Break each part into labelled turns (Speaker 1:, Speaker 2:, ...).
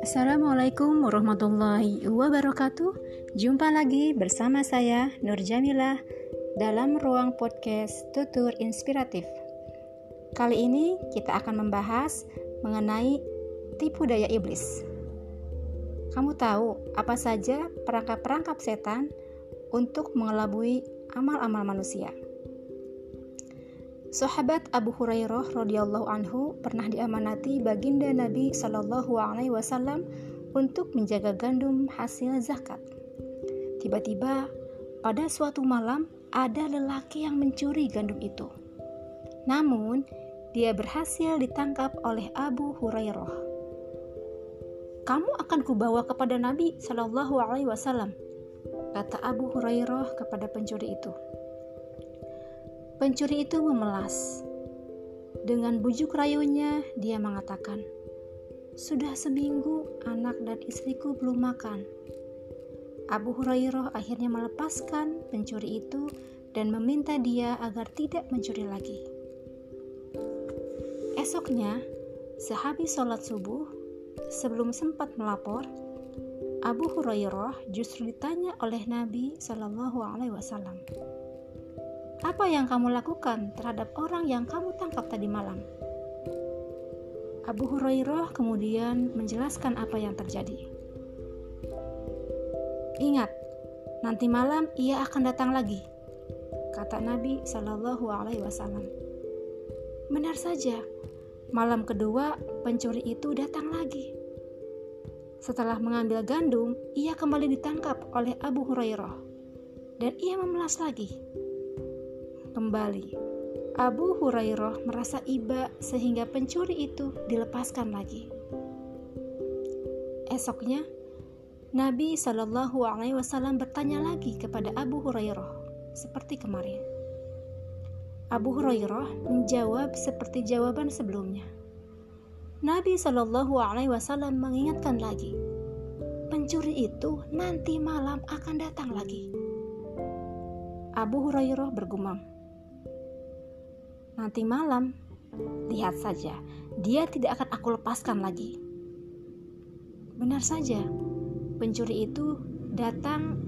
Speaker 1: Assalamualaikum warahmatullahi wabarakatuh. Jumpa lagi bersama saya Nur Jamilah dalam ruang podcast Tutur Inspiratif. Kali ini kita akan membahas mengenai tipu daya iblis. Kamu tahu apa saja perangkap-perangkap setan untuk mengelabui amal-amal manusia? Sahabat Abu Hurairah radhiyallahu anhu pernah diamanati baginda Nabi Shallallahu alaihi wasallam untuk menjaga gandum hasil zakat. Tiba-tiba pada suatu malam ada lelaki yang mencuri gandum itu. Namun, dia berhasil ditangkap oleh Abu Hurairah. Kamu akan kubawa kepada Nabi Shallallahu alaihi wasallam, kata Abu Hurairah kepada pencuri itu. Pencuri itu memelas. Dengan bujuk rayunya, dia mengatakan, "Sudah seminggu anak dan istriku belum makan." Abu Hurairah akhirnya melepaskan pencuri itu dan meminta dia agar tidak mencuri lagi. Esoknya, sehabis sholat subuh, sebelum sempat melapor, Abu Hurairah justru ditanya oleh Nabi Shallallahu Alaihi Wasallam. Apa yang kamu lakukan terhadap orang yang kamu tangkap tadi malam? Abu Hurairah kemudian menjelaskan apa yang terjadi. Ingat, nanti malam ia akan datang lagi, kata Nabi Shallallahu Alaihi Wasallam. Benar saja, malam kedua pencuri itu datang lagi. Setelah mengambil gandum, ia kembali ditangkap oleh Abu Hurairah dan ia memelas lagi kembali. Abu Hurairah merasa iba sehingga pencuri itu dilepaskan lagi. Esoknya, Nabi Shallallahu Alaihi Wasallam bertanya lagi kepada Abu Hurairah seperti kemarin. Abu Hurairah menjawab seperti jawaban sebelumnya. Nabi Shallallahu Alaihi Wasallam mengingatkan lagi, pencuri itu nanti malam akan datang lagi. Abu Hurairah bergumam, Nanti malam, lihat saja, dia tidak akan aku lepaskan lagi. Benar saja, pencuri itu datang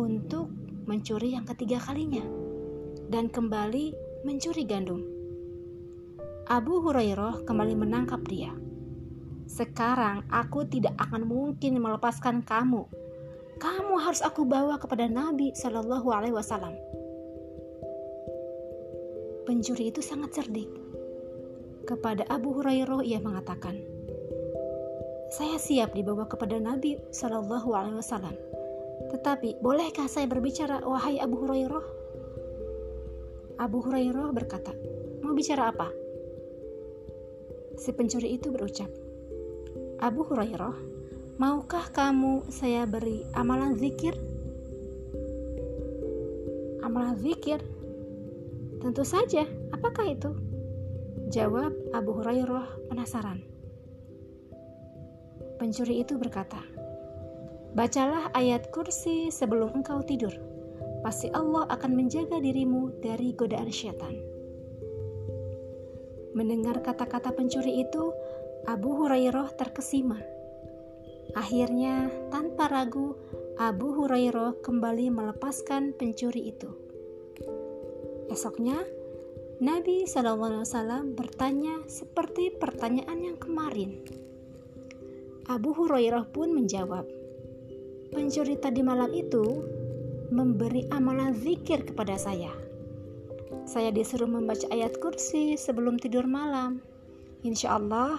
Speaker 1: untuk mencuri yang ketiga kalinya dan kembali mencuri gandum. Abu Hurairah kembali menangkap dia. Sekarang aku tidak akan mungkin melepaskan kamu. Kamu harus aku bawa kepada Nabi Shallallahu Alaihi Wasallam pencuri itu sangat cerdik. Kepada Abu Hurairah ia mengatakan, "Saya siap dibawa kepada Nabi Shallallahu alaihi wasallam. Tetapi, bolehkah saya berbicara wahai Abu Hurairah?" Abu Hurairah berkata, "Mau bicara apa?" Si pencuri itu berucap, "Abu Hurairah, maukah kamu saya beri amalan zikir?" Amalan zikir Tentu saja, apakah itu? Jawab Abu Hurairah penasaran. Pencuri itu berkata, Bacalah ayat kursi sebelum engkau tidur. Pasti Allah akan menjaga dirimu dari godaan syaitan. Mendengar kata-kata pencuri itu, Abu Hurairah terkesima. Akhirnya, tanpa ragu, Abu Hurairah kembali melepaskan pencuri itu. Esoknya, Nabi SAW bertanya seperti pertanyaan yang kemarin. Abu Hurairah pun menjawab, pencuri tadi malam itu memberi amalan zikir kepada saya. Saya disuruh membaca ayat kursi sebelum tidur malam. Insya Allah,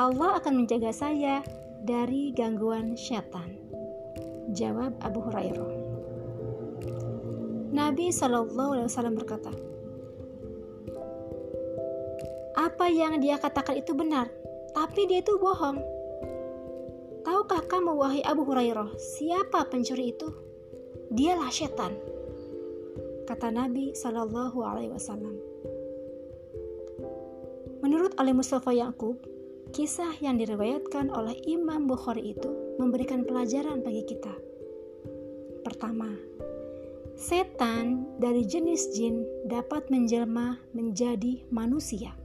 Speaker 1: Allah akan menjaga saya dari gangguan syaitan. Jawab Abu Hurairah. Nabi Shallallahu Alaihi Wasallam berkata, apa yang dia katakan itu benar, tapi dia itu bohong. Tahukah kamu wahai Abu Hurairah, siapa pencuri itu? Dialah setan. Kata Nabi Shallallahu Alaihi Wasallam. Menurut Ali Mustafa Yakub, kisah yang diriwayatkan oleh Imam Bukhari itu memberikan pelajaran bagi kita. Pertama, Setan dari jenis jin dapat menjelma menjadi manusia.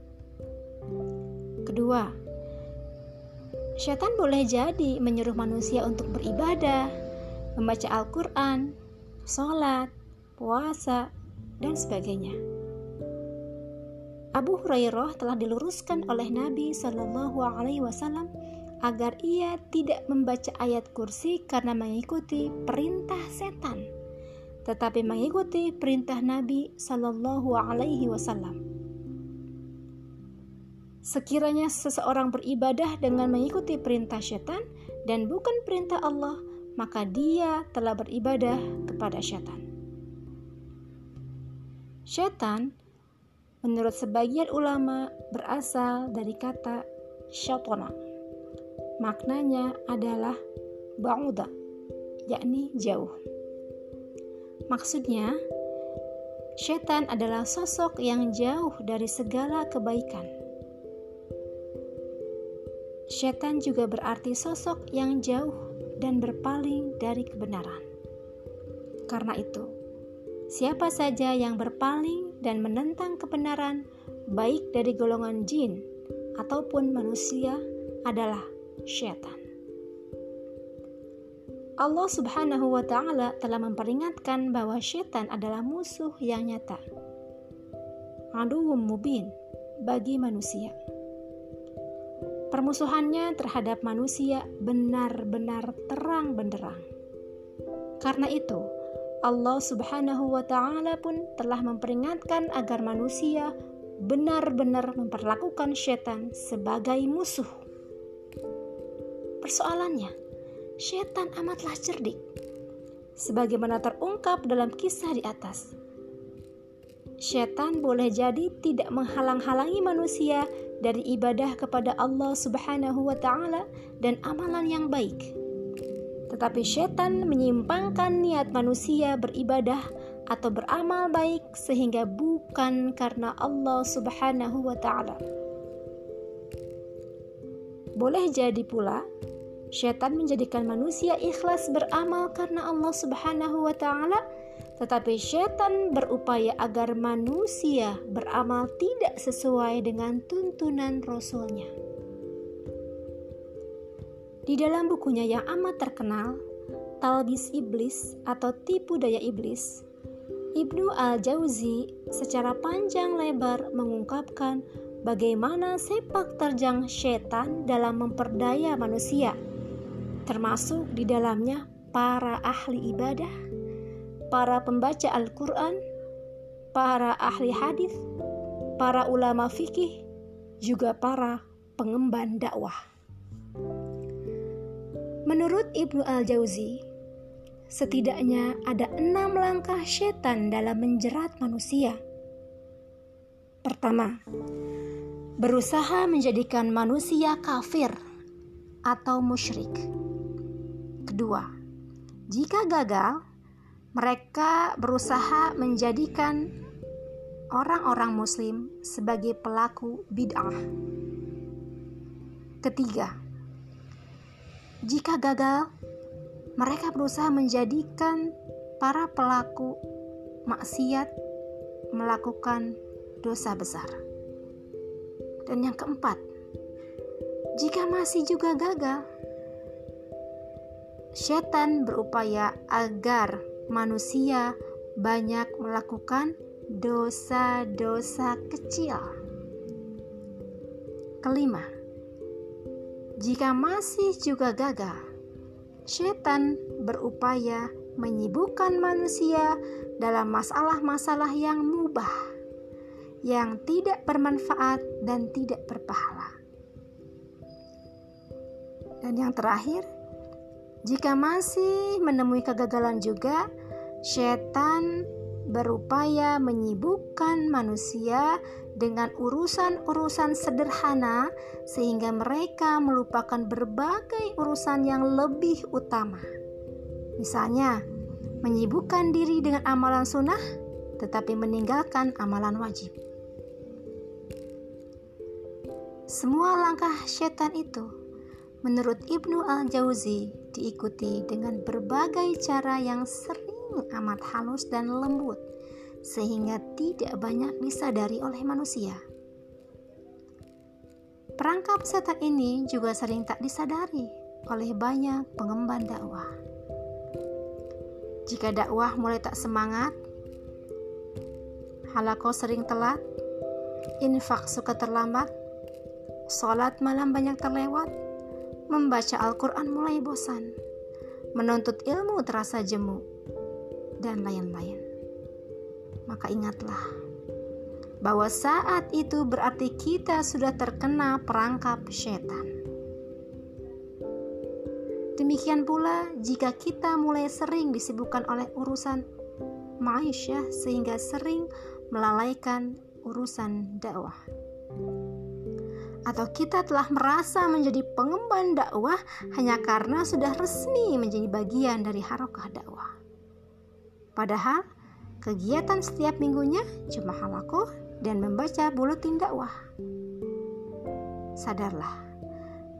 Speaker 1: Kedua, Syaitan boleh jadi menyuruh manusia untuk beribadah, membaca Al-Quran, sholat, puasa, dan sebagainya. Abu Hurairah telah diluruskan oleh Nabi Shallallahu Alaihi Wasallam agar ia tidak membaca ayat kursi karena mengikuti perintah setan, tetapi mengikuti perintah Nabi Shallallahu Alaihi Wasallam. Sekiranya seseorang beribadah dengan mengikuti perintah syaitan dan bukan perintah Allah, maka dia telah beribadah kepada syaitan. Syaitan, menurut sebagian ulama, berasal dari kata syaitana. Maknanya adalah ba'uda, yakni jauh. Maksudnya, syaitan adalah sosok yang jauh dari segala kebaikan Setan juga berarti sosok yang jauh dan berpaling dari kebenaran. Karena itu, siapa saja yang berpaling dan menentang kebenaran, baik dari golongan jin ataupun manusia, adalah setan. Allah Subhanahu wa Ta'ala telah memperingatkan bahwa setan adalah musuh yang nyata, aduwwum mubin bagi manusia. Permusuhannya terhadap manusia benar-benar terang benderang. Karena itu, Allah Subhanahu wa Ta'ala pun telah memperingatkan agar manusia benar-benar memperlakukan setan sebagai musuh. Persoalannya, setan amatlah cerdik, sebagaimana terungkap dalam kisah di atas. Setan boleh jadi tidak menghalang-halangi manusia dari ibadah kepada Allah Subhanahu wa taala dan amalan yang baik. Tetapi setan menyimpangkan niat manusia beribadah atau beramal baik sehingga bukan karena Allah Subhanahu wa taala. Boleh jadi pula setan menjadikan manusia ikhlas beramal karena Allah Subhanahu wa taala tetapi setan berupaya agar manusia beramal tidak sesuai dengan tuntunan Rasulnya. Di dalam bukunya yang amat terkenal, Talbis Iblis atau Tipu Daya Iblis, Ibnu Al-Jauzi secara panjang lebar mengungkapkan bagaimana sepak terjang setan dalam memperdaya manusia, termasuk di dalamnya para ahli ibadah para pembaca Al-Quran, para ahli hadis, para ulama fikih, juga para pengemban dakwah. Menurut Ibnu Al-Jauzi, setidaknya ada enam langkah setan dalam menjerat manusia. Pertama, berusaha menjadikan manusia kafir atau musyrik. Kedua, jika gagal, mereka berusaha menjadikan orang-orang Muslim sebagai pelaku bid'ah. Ketiga, jika gagal, mereka berusaha menjadikan para pelaku maksiat melakukan dosa besar. Dan yang keempat, jika masih juga gagal, setan berupaya agar manusia banyak melakukan dosa-dosa kecil. Kelima, jika masih juga gagal, setan berupaya menyibukkan manusia dalam masalah-masalah yang mubah, yang tidak bermanfaat dan tidak berpahala. Dan yang terakhir, jika masih menemui kegagalan juga, setan berupaya menyibukkan manusia dengan urusan-urusan sederhana sehingga mereka melupakan berbagai urusan yang lebih utama. Misalnya, menyibukkan diri dengan amalan sunnah tetapi meninggalkan amalan wajib. Semua langkah setan itu menurut Ibnu Al-Jauzi diikuti dengan berbagai cara yang sering amat halus dan lembut sehingga tidak banyak disadari oleh manusia. Perangkap setan ini juga sering tak disadari oleh banyak pengemban dakwah. Jika dakwah mulai tak semangat, halako sering telat, infak suka terlambat, sholat malam banyak terlewat, membaca Al-Quran mulai bosan, menuntut ilmu terasa jemu, dan lain-lain. Maka ingatlah bahwa saat itu berarti kita sudah terkena perangkap setan. Demikian pula jika kita mulai sering disibukkan oleh urusan maisha sehingga sering melalaikan urusan dakwah. Atau kita telah merasa menjadi pengemban dakwah hanya karena sudah resmi menjadi bagian dari harokah dakwah. Padahal kegiatan setiap minggunya cuma halakoh dan membaca buletin dakwah. Sadarlah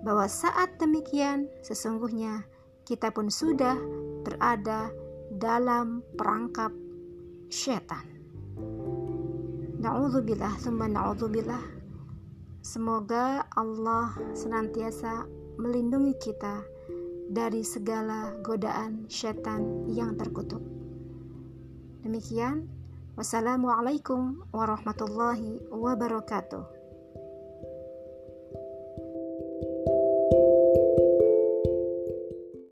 Speaker 1: bahwa saat demikian sesungguhnya kita pun sudah berada dalam perangkap syaitan. Na'udzubillah, thumma na'udzubillah. Semoga Allah senantiasa melindungi kita dari segala godaan syaitan yang terkutuk. Demikian Wassalamualaikum warahmatullahi wabarakatuh.